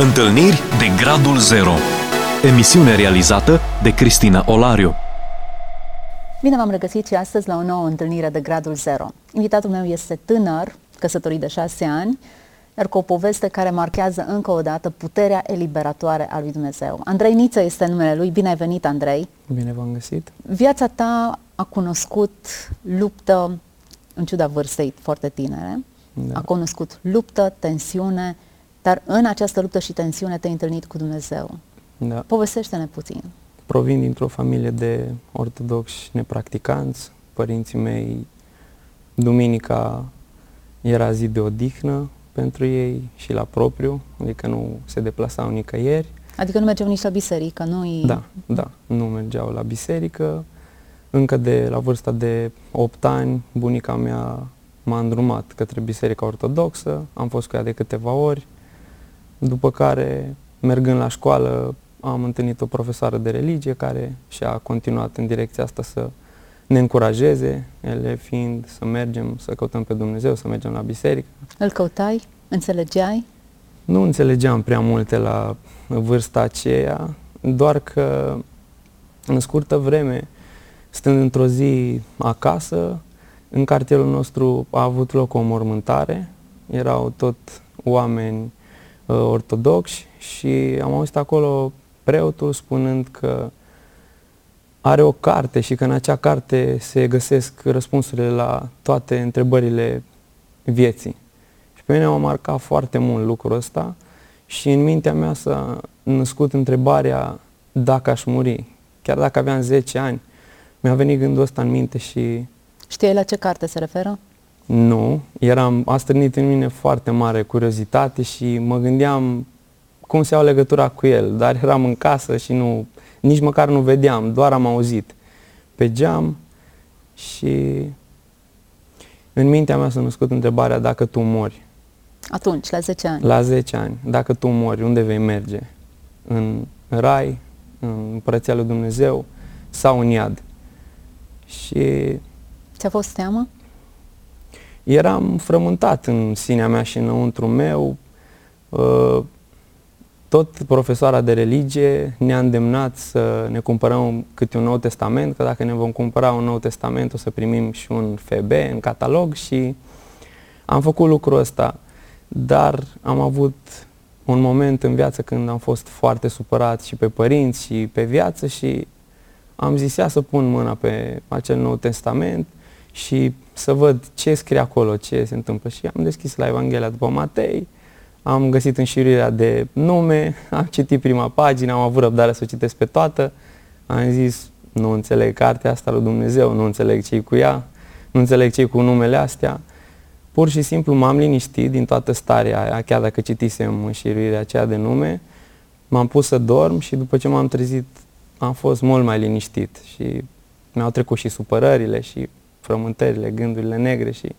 Întâlniri de Gradul Zero Emisiune realizată de Cristina Olariu Bine v-am regăsit și astăzi la o nouă întâlnire de Gradul Zero. Invitatul meu este tânăr, căsătorit de șase ani, iar cu o poveste care marchează încă o dată puterea eliberatoare a lui Dumnezeu. Andrei Niță este numele lui. Bine ai venit, Andrei! Bine v-am găsit! Viața ta a cunoscut luptă, în ciuda vârstei foarte tinere, da. a cunoscut luptă, tensiune, dar în această luptă și tensiune te-ai întâlnit cu Dumnezeu. Da. Povestește-ne puțin. Provin dintr-o familie de ortodoxi nepracticanți. Părinții mei, duminica era zi de odihnă pentru ei și la propriu, adică nu se deplasau nicăieri. Adică nu mergeau nici la biserică, nu Da, da, nu mergeau la biserică. Încă de la vârsta de 8 ani, bunica mea m-a îndrumat către biserica ortodoxă, am fost cu ea de câteva ori, după care, mergând la școală, am întâlnit o profesoară de religie care și-a continuat în direcția asta să ne încurajeze, ele fiind să mergem, să căutăm pe Dumnezeu, să mergem la biserică. Îl căutai? Înțelegeai? Nu înțelegeam prea multe la vârsta aceea, doar că în scurtă vreme, stând într-o zi acasă, în cartierul nostru a avut loc o mormântare, erau tot oameni uh, ortodoxi și am auzit acolo preotul spunând că are o carte și că în acea carte se găsesc răspunsurile la toate întrebările vieții. Și pe mine m-a marcat foarte mult lucrul ăsta și în mintea mea s-a născut întrebarea dacă aș muri. Chiar dacă aveam 10 ani, mi-a venit gândul ăsta în minte și... Știai la ce carte se referă? Nu, eram, a strânit în mine foarte mare curiozitate și mă gândeam cum se iau legătura cu el, dar eram în casă și nu, nici măcar nu vedeam, doar am auzit pe geam și în mintea mea s-a născut întrebarea dacă tu mori. Atunci, la 10 ani? La 10 ani. Dacă tu mori, unde vei merge? În rai, în împărăția lui Dumnezeu sau în iad? Și... Ți-a fost teamă? Eram frământat în sinea mea și înăuntru meu. Uh, tot profesoara de religie ne-a îndemnat să ne cumpărăm câte un nou testament, că dacă ne vom cumpăra un nou testament o să primim și un FB în catalog și am făcut lucrul ăsta, dar am avut un moment în viață când am fost foarte supărat și pe părinți și pe viață și am zis ia să pun mâna pe acel nou testament și să văd ce scrie acolo, ce se întâmplă. Și am deschis la Evanghelia după Matei, am găsit înșiruirea de nume, am citit prima pagină, am avut răbdare să o citesc pe toată, am zis, nu înțeleg cartea asta lui Dumnezeu, nu înțeleg ce cu ea, nu înțeleg ce cu numele astea. Pur și simplu m-am liniștit din toată starea aia, chiar dacă citisem înșiruirea aceea de nume, m-am pus să dorm și după ce m-am trezit am fost mult mai liniștit și mi-au trecut și supărările și frământările, gândurile negre și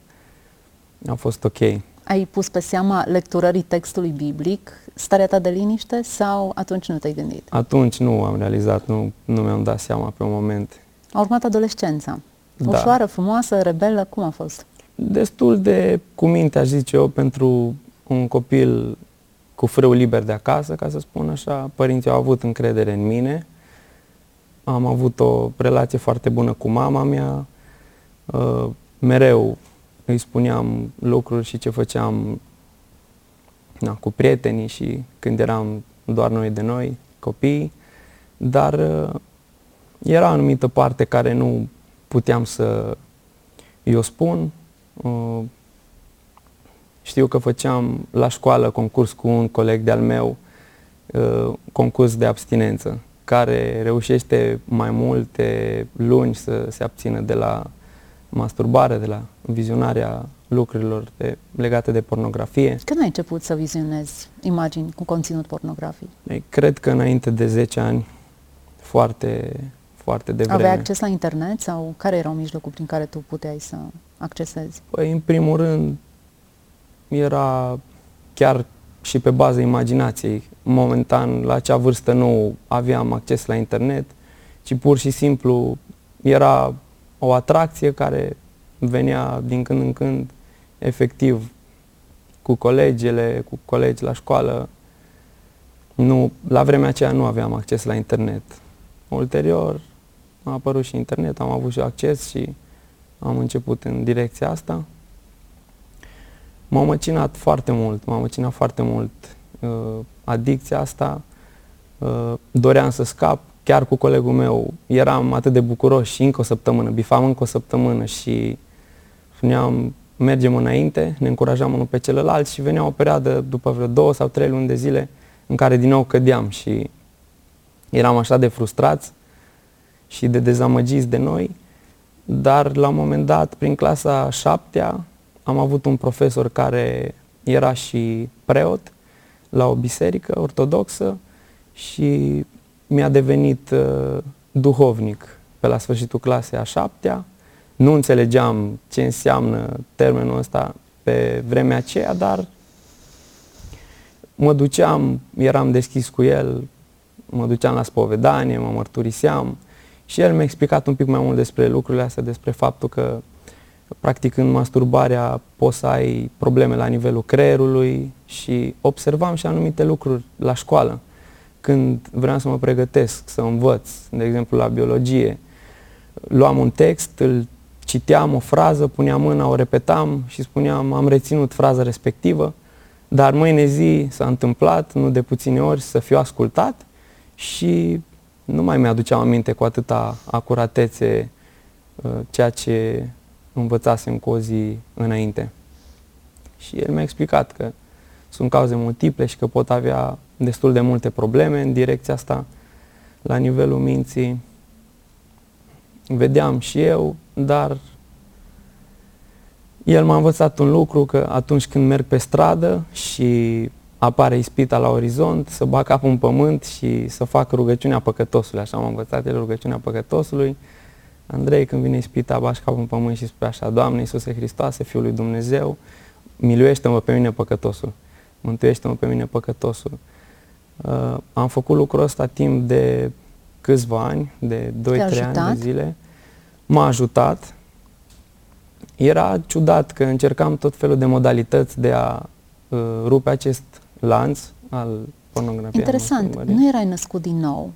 a fost ok ai pus pe seama lecturării textului biblic starea ta de liniște sau atunci nu te-ai gândit? Atunci nu am realizat, nu, nu mi-am dat seama pe un moment. A urmat adolescența. Da. Ușoară, frumoasă, rebelă, cum a fost? Destul de cu minte, aș zice eu, pentru un copil cu frâu liber de acasă, ca să spun așa. Părinții au avut încredere în mine. Am avut o relație foarte bună cu mama mea. Uh, mereu îi spuneam lucruri și ce făceam na, cu prietenii și când eram doar noi de noi, copii, dar uh, era o anumită parte care nu puteam să i-o spun. Uh, știu că făceam la școală concurs cu un coleg de-al meu, uh, concurs de abstinență, care reușește mai multe luni să se abțină de la masturbare, de la vizionarea lucrurilor de, legate de pornografie. Când ai început să vizionezi imagini cu conținut pornografic? Ei, cred că înainte de 10 ani, foarte, foarte devreme. Aveai acces la internet sau care erau mijlocul prin care tu puteai să accesezi? Păi, în primul rând, era chiar și pe bază imaginației. Momentan, la acea vârstă nu aveam acces la internet, ci pur și simplu era o atracție care venea din când în când efectiv cu colegele, cu colegi la școală Nu, la vremea aceea nu aveam acces la internet. Ulterior a apărut și internet, am avut și acces și am început în direcția asta. M-a măcinat foarte mult, m-a măcinat foarte mult uh, adicția asta. Uh, doream să scap, chiar cu colegul meu eram atât de bucuros și încă o săptămână, bifam încă o săptămână și spuneam mergem înainte, ne încurajam unul pe celălalt și venea o perioadă după vreo două sau trei luni de zile în care din nou cădeam și eram așa de frustrați și de dezamăgiți de noi, dar la un moment dat, prin clasa șaptea, am avut un profesor care era și preot la o biserică ortodoxă și mi-a devenit uh, duhovnic pe la sfârșitul clasei a șaptea. Nu înțelegeam ce înseamnă termenul ăsta pe vremea aceea, dar mă duceam, eram deschis cu el, mă duceam la spovedanie, mă mărturiseam și el mi-a explicat un pic mai mult despre lucrurile astea, despre faptul că practic în masturbarea poți să ai probleme la nivelul creierului și observam și anumite lucruri la școală. Când vreau să mă pregătesc, să învăț, de exemplu la biologie, luam un text, îl citeam o frază, puneam mâna, o repetam și spuneam am reținut fraza respectivă, dar mâine zi s-a întâmplat, nu de puține ori, să fiu ascultat și nu mai mi-aduceam aminte cu atâta acuratețe uh, ceea ce învățasem cu o zi înainte. Și el mi-a explicat că sunt cauze multiple și că pot avea destul de multe probleme în direcția asta la nivelul minții. Vedeam și eu, dar el m-a învățat un lucru că atunci când merg pe stradă și apare ispita la orizont, să bag capul în pământ și să fac rugăciunea păcătosului, așa m-a învățat el rugăciunea păcătosului. Andrei, când vine ispita, bași capul în pământ și spui așa, Doamne Iisuse Hristoase, Fiul lui Dumnezeu, miluiește-mă pe mine păcătosul, mântuiește-mă pe mine păcătosul. Uh, am făcut lucrul ăsta timp de câțiva ani, de 2-3 ani de zile. M-a ajutat. Era ciudat că încercam tot felul de modalități de a uh, rupe acest lanț al pornografiei. Interesant, nu erai născut din nou,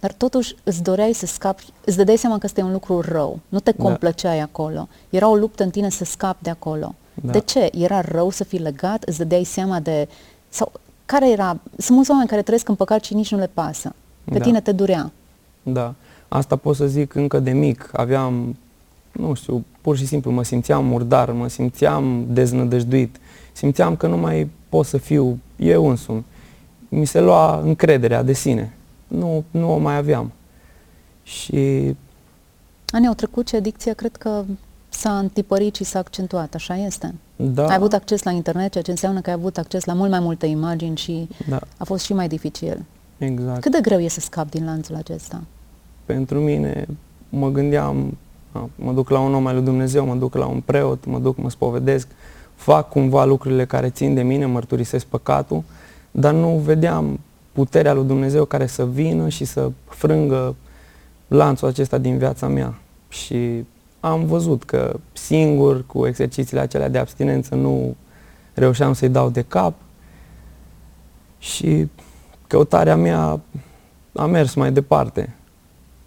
dar totuși îți doreai să scapi, îți dădeai seama că este un lucru rău, nu te da. complăceai da. acolo. Era o luptă în tine să scapi de acolo. Da. De ce? Era rău să fii legat? Îți dădeai seama de... Sau care era... Sunt mulți oameni care trăiesc în păcat și nici nu le pasă. Pe da. tine te durea. Da. Asta pot să zic încă de mic. Aveam, nu știu, pur și simplu mă simțeam murdar, mă simțeam deznădăjduit. Simțeam că nu mai pot să fiu eu însumi. Mi se lua încrederea de sine. Nu, nu o mai aveam. Și... Anii au trecut și adicția cred că s-a întipărit și s-a accentuat, așa este? Da. Ai avut acces la internet, ceea ce înseamnă că ai avut acces la mult mai multe imagini și da. a fost și mai dificil. Exact. Cât de greu e să scap din lanțul acesta? Pentru mine, mă gândeam, mă duc la un om al lui Dumnezeu, mă duc la un preot, mă duc, mă spovedesc, fac cumva lucrurile care țin de mine, mărturisesc păcatul, dar nu vedeam puterea lui Dumnezeu care să vină și să frângă lanțul acesta din viața mea. Și am văzut că singur, cu exercițiile acelea de abstinență, nu reușeam să-i dau de cap și căutarea mea a mers mai departe.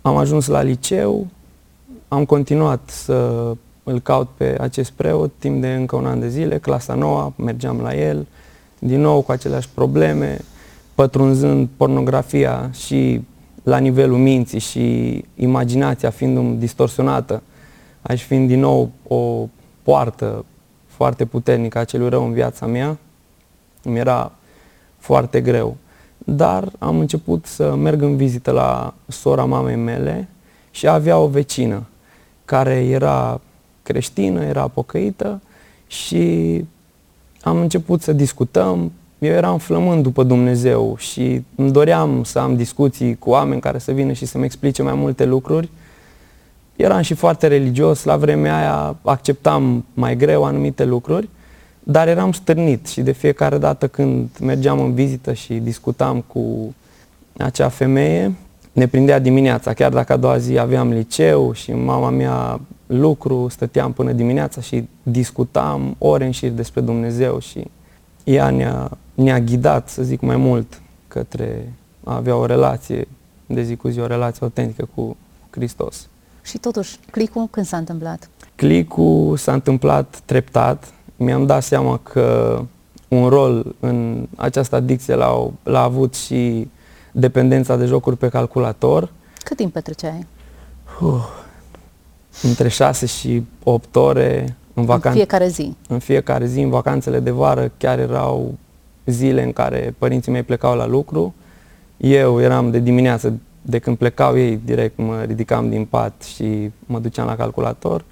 Am ajuns la liceu, am continuat să îl caut pe acest preot timp de încă un an de zile, clasa nouă, mergeam la el, din nou cu aceleași probleme, pătrunzând pornografia și la nivelul minții și imaginația fiind distorsionată, aș fi din nou o poartă foarte puternică a celui rău în viața mea, mi era foarte greu. Dar am început să merg în vizită la sora mamei mele și avea o vecină care era creștină, era pocăită și am început să discutăm. Eu eram flămând după Dumnezeu și îmi doream să am discuții cu oameni care să vină și să-mi explice mai multe lucruri. Eram și foarte religios, la vremea aia acceptam mai greu anumite lucruri, dar eram stârnit și de fiecare dată când mergeam în vizită și discutam cu acea femeie, ne prindea dimineața, chiar dacă a doua zi aveam liceu și mama mea lucru, stăteam până dimineața și discutam ore în șir despre Dumnezeu și ea ne-a, ne-a ghidat, să zic mai mult, către a avea o relație de zi cu zi, o relație autentică cu Hristos. Și totuși, clicul când s-a întâmplat? Clicul s-a întâmplat treptat. Mi-am dat seama că un rol în această adicție l-a, l-a avut și dependența de jocuri pe calculator. Cât timp petreceai? Uh, între 6 și 8 ore în, vacan- în fiecare zi. În fiecare zi, în vacanțele de vară, chiar erau zile în care părinții mei plecau la lucru. Eu eram de dimineață, de când plecau ei, direct mă ridicam din pat și mă duceam la calculator.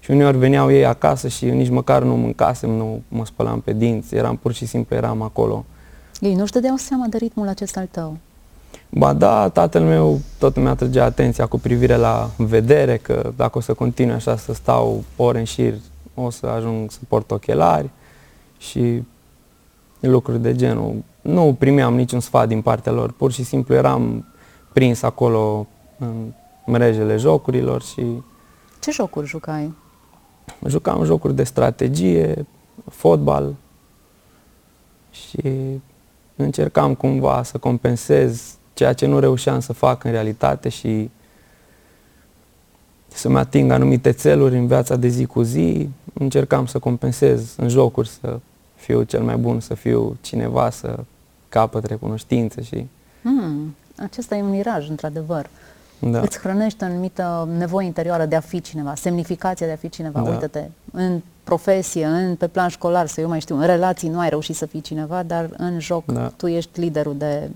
Și uneori veneau ei acasă și nici măcar nu mâncasem, nu mă spălam pe dinți, eram pur și simplu, eram acolo. Ei nu-și dădeau seama de ritmul acesta al tău? Ba da, tatăl meu tot mi-a trăgea atenția cu privire la vedere, că dacă o să continui așa să stau ore în șir, o să ajung să port ochelari și lucruri de genul. Nu primeam niciun sfat din partea lor, pur și simplu eram prins acolo în mrejele jocurilor și... Ce jocuri jucai? Jucam jocuri de strategie, fotbal și încercam cumva să compensez ceea ce nu reușeam să fac în realitate și să-mi ating anumite țeluri în viața de zi cu zi, încercam să compensez în jocuri, să fiu cel mai bun, să fiu cineva, să capăt recunoștință și... Hmm, acesta e un miraj, într-adevăr. Da. Îți hrănește o anumită nevoie interioară de a fi cineva, semnificația de a fi cineva. Da. Uită-te, în profesie, în, pe plan școlar, să eu mai știu, în relații nu ai reușit să fii cineva, dar în joc da. tu ești liderul de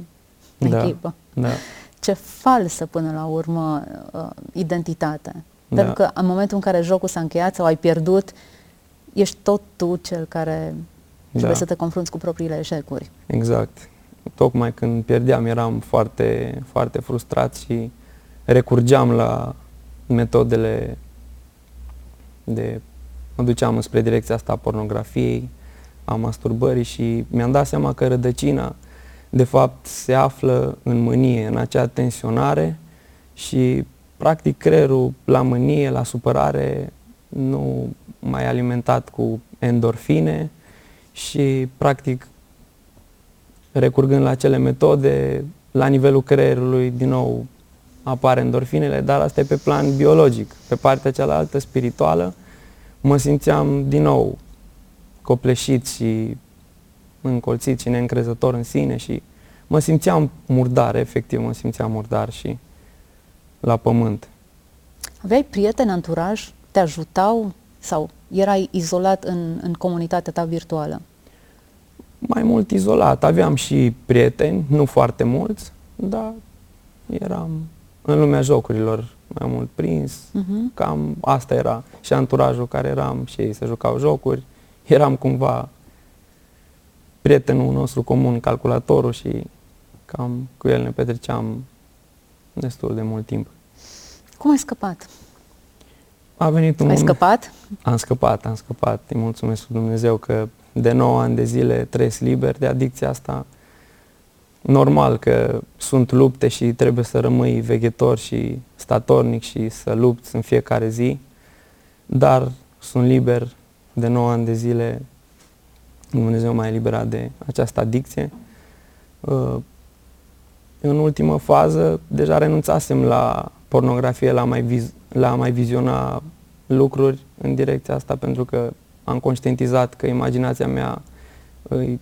da. echipă. Da. Ce falsă până la urmă uh, identitate. Da. Pentru că în momentul în care jocul s-a încheiat sau ai pierdut, ești tot tu cel care trebuie da. să te confrunți cu propriile eșecuri. Exact. Tocmai când pierdeam eram foarte, foarte frustrat și recurgeam la metodele de... mă duceam spre direcția asta a pornografiei, a masturbării și mi-am dat seama că rădăcina de fapt se află în mânie, în acea tensionare și practic creierul la mânie, la supărare, nu mai alimentat cu endorfine și practic recurgând la acele metode, la nivelul creierului din nou apar endorfinele, dar asta e pe plan biologic. Pe partea cealaltă, spirituală, mă simțeam din nou copleșit și încolțit și neîncrezător în sine și mă simțeam murdar, efectiv mă simțeam murdar și la pământ. Aveai prieteni, anturaj? Te ajutau sau erai izolat în, în comunitatea ta virtuală? Mai mult izolat. Aveam și prieteni, nu foarte mulți, dar eram în lumea jocurilor mai mult prins. Uh-huh. Cam asta era și anturajul care eram și ei se jucau jocuri. Eram cumva prietenul nostru comun, calculatorul și cam cu el ne petreceam destul de mult timp. Cum ai scăpat? A venit un Ai moment... scăpat? Am scăpat, am scăpat. Îi mulțumesc lui Dumnezeu că de 9 ani de zile trăiesc liber de adicția asta. Normal că sunt lupte și trebuie să rămâi veghetor și statornic și să lupți în fiecare zi, dar sunt liber de 9 ani de zile. Dumnezeu m-a eliberat de această adicție. Uh, în ultimă fază deja renunțasem la pornografie, la mai, viz, la mai viziona lucruri în direcția asta pentru că am conștientizat că imaginația mea îi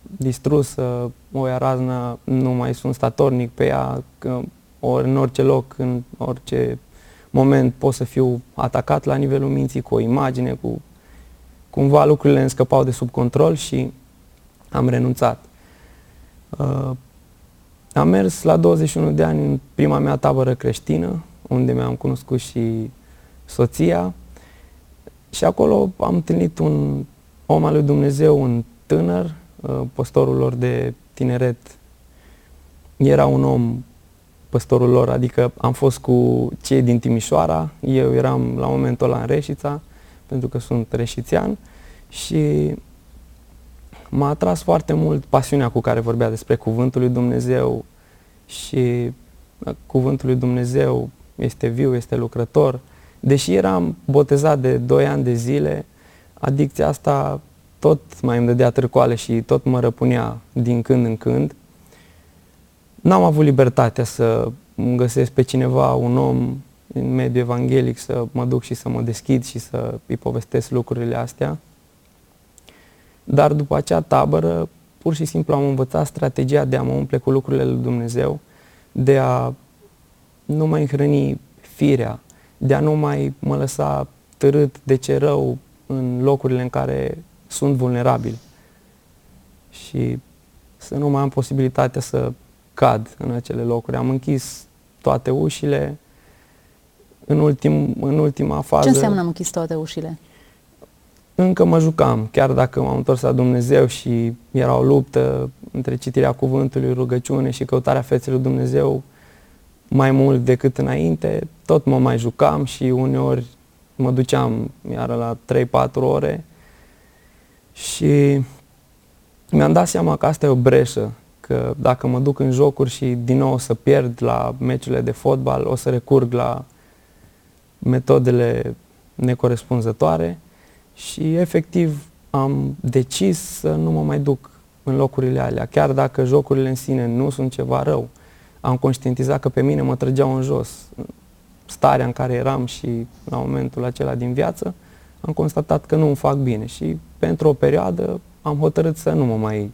distrusă, o ia razna, nu mai sunt statornic pe ea, că ori în orice loc, în orice moment pot să fiu atacat la nivelul minții cu o imagine, cu cumva lucrurile îmi scăpau de sub control și am renunțat. Uh, am mers la 21 de ani în prima mea tabără creștină, unde mi-am cunoscut și soția și acolo am întâlnit un om al lui Dumnezeu, un tânăr, uh, păstorul lor de tineret. Era un om păstorul lor, adică am fost cu cei din Timișoara, eu eram la momentul ăla în Reșița, pentru că sunt reșițian și m-a atras foarte mult pasiunea cu care vorbea despre Cuvântul lui Dumnezeu și uh, Cuvântul lui Dumnezeu este viu, este lucrător. Deși eram botezat de 2 ani de zile, adicția asta tot mai îmi dădea târcoale și tot mă răpunea din când în când n-am avut libertatea să găsesc pe cineva, un om în mediul evanghelic, să mă duc și să mă deschid și să îi povestesc lucrurile astea. Dar după acea tabără, pur și simplu am învățat strategia de a mă umple cu lucrurile lui Dumnezeu, de a nu mai hrăni firea, de a nu mai mă lăsa târât de ce rău în locurile în care sunt vulnerabil și să nu mai am posibilitatea să cad în acele locuri. Am închis toate ușile. În, ultim, în ultima fază... Ce înseamnă am închis toate ușile? Încă mă jucam, chiar dacă m-am întors la Dumnezeu și era o luptă între citirea cuvântului, rugăciune și căutarea feței lui Dumnezeu mai mult decât înainte, tot mă mai jucam și uneori mă duceam iară la 3-4 ore și mi-am dat seama că asta e o breșă, că dacă mă duc în jocuri și din nou o să pierd la meciurile de fotbal, o să recurg la metodele necorespunzătoare și efectiv am decis să nu mă mai duc în locurile alea, chiar dacă jocurile în sine nu sunt ceva rău. Am conștientizat că pe mine mă trăgeau în jos. Starea în care eram și la momentul acela din viață, am constatat că nu îmi fac bine și pentru o perioadă am hotărât să nu mă mai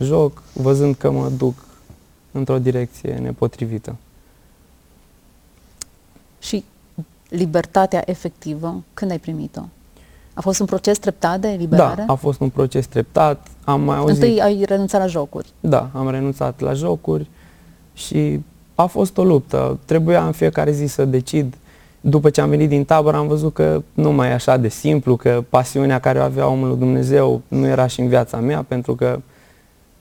joc, văzând că mă duc într-o direcție nepotrivită. Și libertatea efectivă, când ai primit-o? A fost un proces treptat de eliberare? Da, a fost un proces treptat. Am mai auzit... Întâi ai renunțat la jocuri. Da, am renunțat la jocuri și a fost o luptă. Trebuia în fiecare zi să decid. După ce am venit din tabără am văzut că nu mai e așa de simplu, că pasiunea care o avea omul lui Dumnezeu nu era și în viața mea, pentru că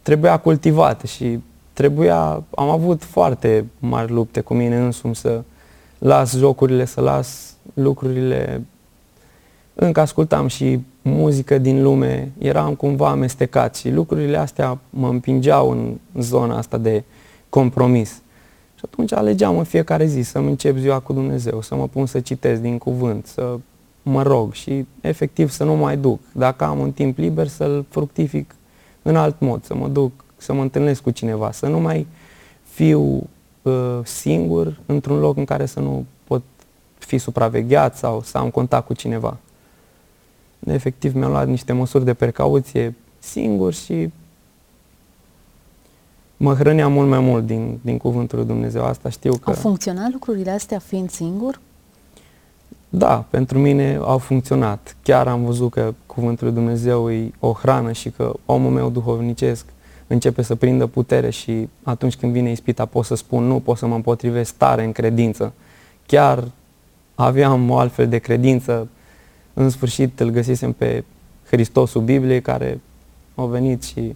trebuia cultivată și trebuia, am avut foarte mari lupte cu mine însumi să las jocurile, să las lucrurile. Încă ascultam și muzică din lume, eram cumva amestecat și lucrurile astea mă împingeau în zona asta de compromis. Și atunci alegeam în fiecare zi să-mi încep ziua cu Dumnezeu, să mă pun să citesc din cuvânt, să mă rog și efectiv să nu mai duc. Dacă am un timp liber să-l fructific în alt mod, să mă duc, să mă întâlnesc cu cineva, să nu mai fiu uh, singur într-un loc în care să nu pot fi supravegheat sau să am contact cu cineva. Efectiv mi-am luat niște măsuri de precauție singur și mă hrăneam mult mai mult din, din cuvântul lui Dumnezeu. Asta știu că... Au funcționat lucrurile astea fiind singur? Da, pentru mine au funcționat. Chiar am văzut că cuvântul lui Dumnezeu e o hrană și că omul meu duhovnicesc începe să prindă putere și atunci când vine ispita pot să spun nu, pot să mă împotrivesc tare în credință. Chiar aveam o altfel de credință, în sfârșit îl găsisem pe Hristosul Bibliei care a venit și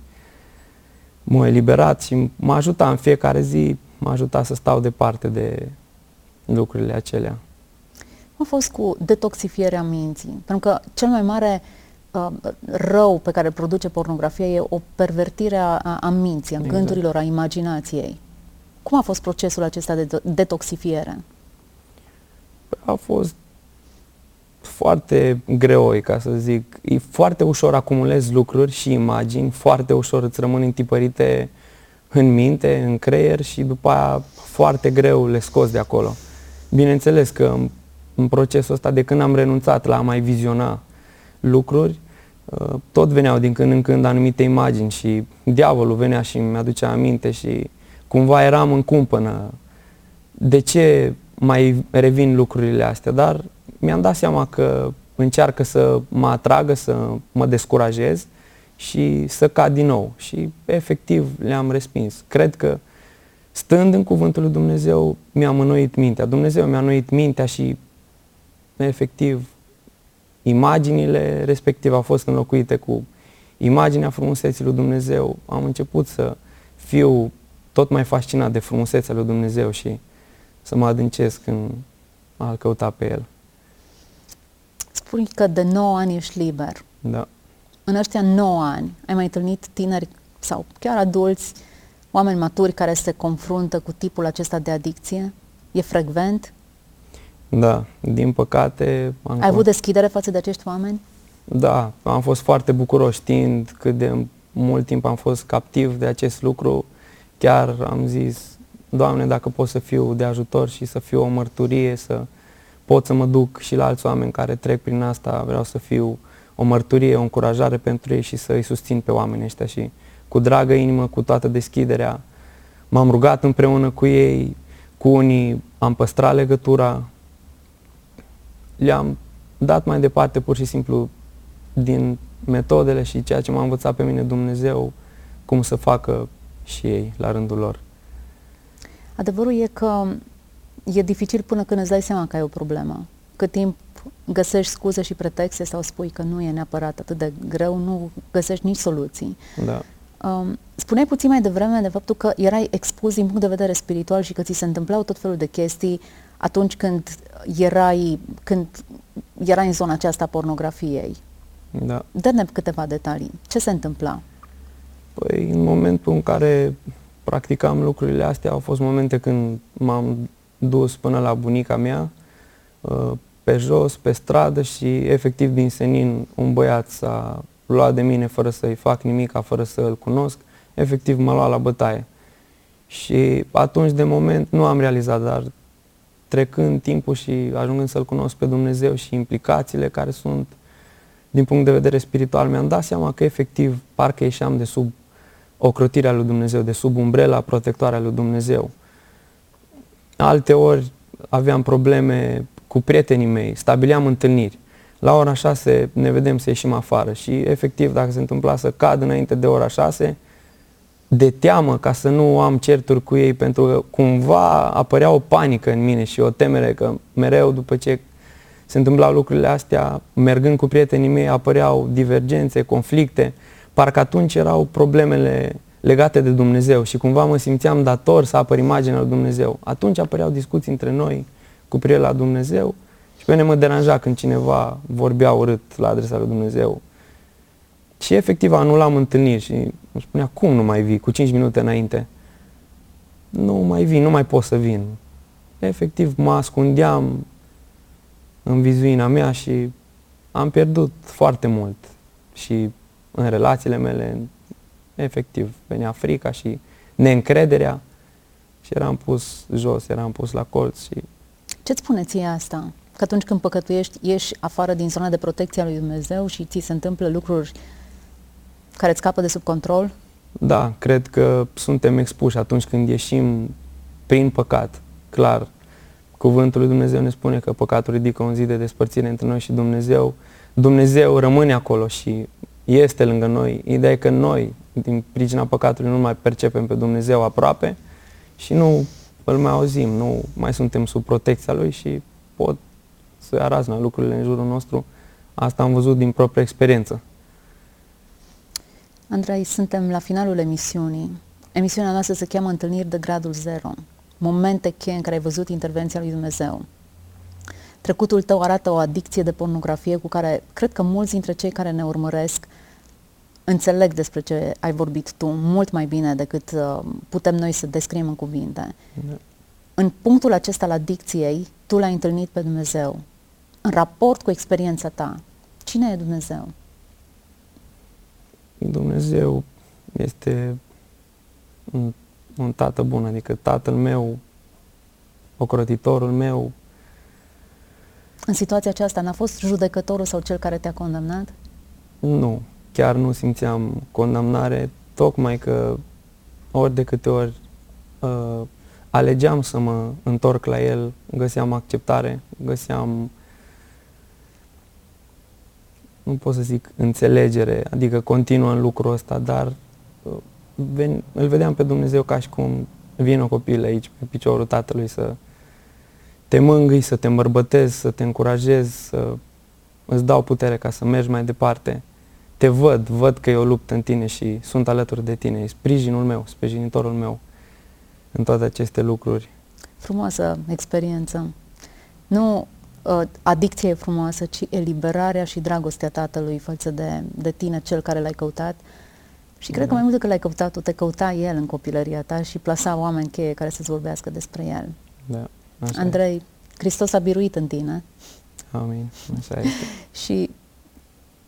m-a eliberat și m-a ajutat în fiecare zi, m-a ajutat să stau departe de lucrurile acelea a fost cu detoxifierea minții? Pentru că cel mai mare uh, rău pe care produce pornografia e o pervertire a, a minții, a exact. gândurilor, a imaginației. Cum a fost procesul acesta de detoxifiere? A fost foarte greoi, ca să zic. E foarte ușor acumulezi lucruri și imagini, foarte ușor îți rămân întipărite în minte, în creier și după aia foarte greu le scoți de acolo. Bineînțeles că în procesul ăsta de când am renunțat la a mai viziona lucruri, uh, tot veneau din când în când anumite imagini și diavolul venea și mi-aducea aminte și cumva eram în cumpănă. De ce mai revin lucrurile astea? Dar mi-am dat seama că încearcă să mă atragă, să mă descurajez și să cad din nou. Și efectiv le-am respins. Cred că stând în cuvântul lui Dumnezeu mi-am înnoit mintea. Dumnezeu mi-a înnoit mintea și efectiv imaginile respective au fost înlocuite cu imaginea frumuseții lui Dumnezeu. Am început să fiu tot mai fascinat de frumusețea lui Dumnezeu și să mă adâncesc în a căuta pe El. Spui că de 9 ani ești liber. Da. În ăștia 9 ani ai mai întâlnit tineri sau chiar adulți, oameni maturi care se confruntă cu tipul acesta de adicție? E frecvent? Da, din păcate... Am Ai avut deschidere față de acești oameni? Da, am fost foarte bucuros știind cât de mult timp am fost captiv de acest lucru. Chiar am zis, Doamne, dacă pot să fiu de ajutor și să fiu o mărturie, să pot să mă duc și la alți oameni care trec prin asta, vreau să fiu o mărturie, o încurajare pentru ei și să îi susțin pe oamenii ăștia și cu dragă inimă, cu toată deschiderea, m-am rugat împreună cu ei, cu unii am păstrat legătura, le-am dat mai departe pur și simplu din metodele și ceea ce m-a învățat pe mine Dumnezeu, cum să facă și ei la rândul lor. Adevărul e că e dificil până când îți dai seama că ai o problemă. Cât timp găsești scuze și pretexte sau spui că nu e neapărat atât de greu, nu găsești nici soluții. Da. Um, spuneai puțin mai devreme de faptul că erai expus din punct de vedere spiritual și că ți se întâmplau tot felul de chestii atunci când erai, când erai în zona aceasta a pornografiei. Da. Dă-ne câteva detalii. Ce se întâmpla? Păi, în momentul în care practicam lucrurile astea, au fost momente când m-am dus până la bunica mea, uh, pe jos, pe stradă și efectiv din senin un băiat s-a luat de mine fără să-i fac nimic, fără să îl cunosc, efectiv m-a luat la bătaie. Și atunci de moment nu am realizat, dar trecând timpul și ajungând să-L cunosc pe Dumnezeu și implicațiile care sunt din punct de vedere spiritual, mi-am dat seama că efectiv parcă ieșeam de sub ocrotirea lui Dumnezeu, de sub umbrela protectoare a lui Dumnezeu. Alte ori aveam probleme cu prietenii mei, stabileam întâlniri. La ora 6 ne vedem să ieșim afară și efectiv dacă se întâmpla să cad înainte de ora 6, de teamă ca să nu am certuri cu ei pentru că cumva apărea o panică în mine și o temere că mereu după ce se întâmplau lucrurile astea, mergând cu prietenii mei, apăreau divergențe, conflicte, parcă atunci erau problemele legate de Dumnezeu și cumva mă simțeam dator să apăr imaginea lui Dumnezeu. Atunci apăreau discuții între noi cu privire la Dumnezeu și pe mine mă deranja când cineva vorbea urât la adresa lui Dumnezeu. Și efectiv anulam întâlniri și îmi spunea, cum nu mai vii cu 5 minute înainte? Nu mai vin, nu mai pot să vin. Efectiv mă ascundeam în vizuina mea și am pierdut foarte mult și în relațiile mele, efectiv, venea frica și neîncrederea și eram pus jos, eram pus la colț și... Ce-ți spune ție asta? Că atunci când păcătuiești, ieși afară din zona de protecție a lui Dumnezeu și ți se întâmplă lucruri care îți scapă de sub control? Da, cred că suntem expuși atunci când ieșim prin păcat. Clar, cuvântul lui Dumnezeu ne spune că păcatul ridică un zid de despărțire între noi și Dumnezeu. Dumnezeu rămâne acolo și este lângă noi. Ideea e că noi, din pricina păcatului, nu mai percepem pe Dumnezeu aproape și nu îl mai auzim, nu mai suntem sub protecția Lui și pot să araznă lucrurile în jurul nostru. Asta am văzut din propria experiență. Andrei, suntem la finalul emisiunii. Emisiunea noastră se cheamă Întâlniri de gradul zero. Momente cheie în care ai văzut intervenția lui Dumnezeu. Trecutul tău arată o adicție de pornografie cu care cred că mulți dintre cei care ne urmăresc înțeleg despre ce ai vorbit tu mult mai bine decât uh, putem noi să descriem în cuvinte. Da. În punctul acesta al adicției, tu l-ai întâlnit pe Dumnezeu. În raport cu experiența ta, cine e Dumnezeu? Dumnezeu este un, un tată bun, adică tatăl meu, ocrotitorul meu. În situația aceasta n-a fost judecătorul sau cel care te-a condamnat? Nu, chiar nu simțeam condamnare, tocmai că ori de câte ori uh, alegeam să mă întorc la el, găseam acceptare, găseam nu pot să zic înțelegere, adică continuă în lucrul ăsta, dar uh, ven, îl vedeam pe Dumnezeu ca și cum vine o copil aici pe piciorul tatălui să te mângâi, să te îmbărbătezi, să te încurajezi, să îți dau putere ca să mergi mai departe. Te văd, văd că e o luptă în tine și sunt alături de tine, e sprijinul meu, sprijinitorul meu în toate aceste lucruri. Frumoasă experiență. Nu uh, adicția e frumoasă, ci eliberarea și dragostea tatălui față de, de tine, cel care l-ai căutat. Și cred da. că mai mult decât l-ai căutat, tu te căuta el în copilăria ta și plasa oameni cheie care să-ți vorbească despre el. Da, așa Andrei, e. Hristos a biruit în tine. Amin, așa este. și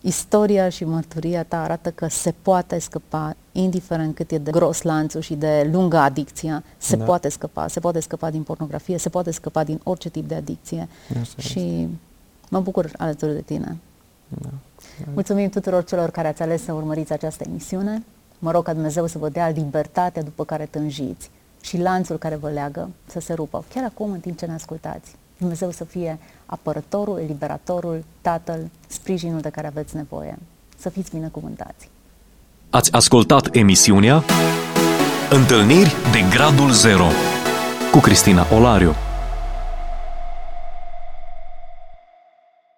istoria și mărturia ta arată că se poate scăpa, indiferent cât e de gros lanțul și de lungă adicția, se da. poate scăpa, se poate scăpa din pornografie, se poate scăpa din orice tip de adicție. Așa și este. mă bucur alături de tine. Da. Mulțumim tuturor celor care ați ales să urmăriți această emisiune. Mă rog ca Dumnezeu să vă dea libertatea după care tânjiți și lanțul care vă leagă să se rupă, chiar acum în timp ce ne ascultați. Dumnezeu să fie apărătorul, eliberatorul, tatăl, sprijinul de care aveți nevoie. Să fiți binecuvântați! Ați ascultat emisiunea Întâlniri de Gradul Zero cu Cristina Olariu.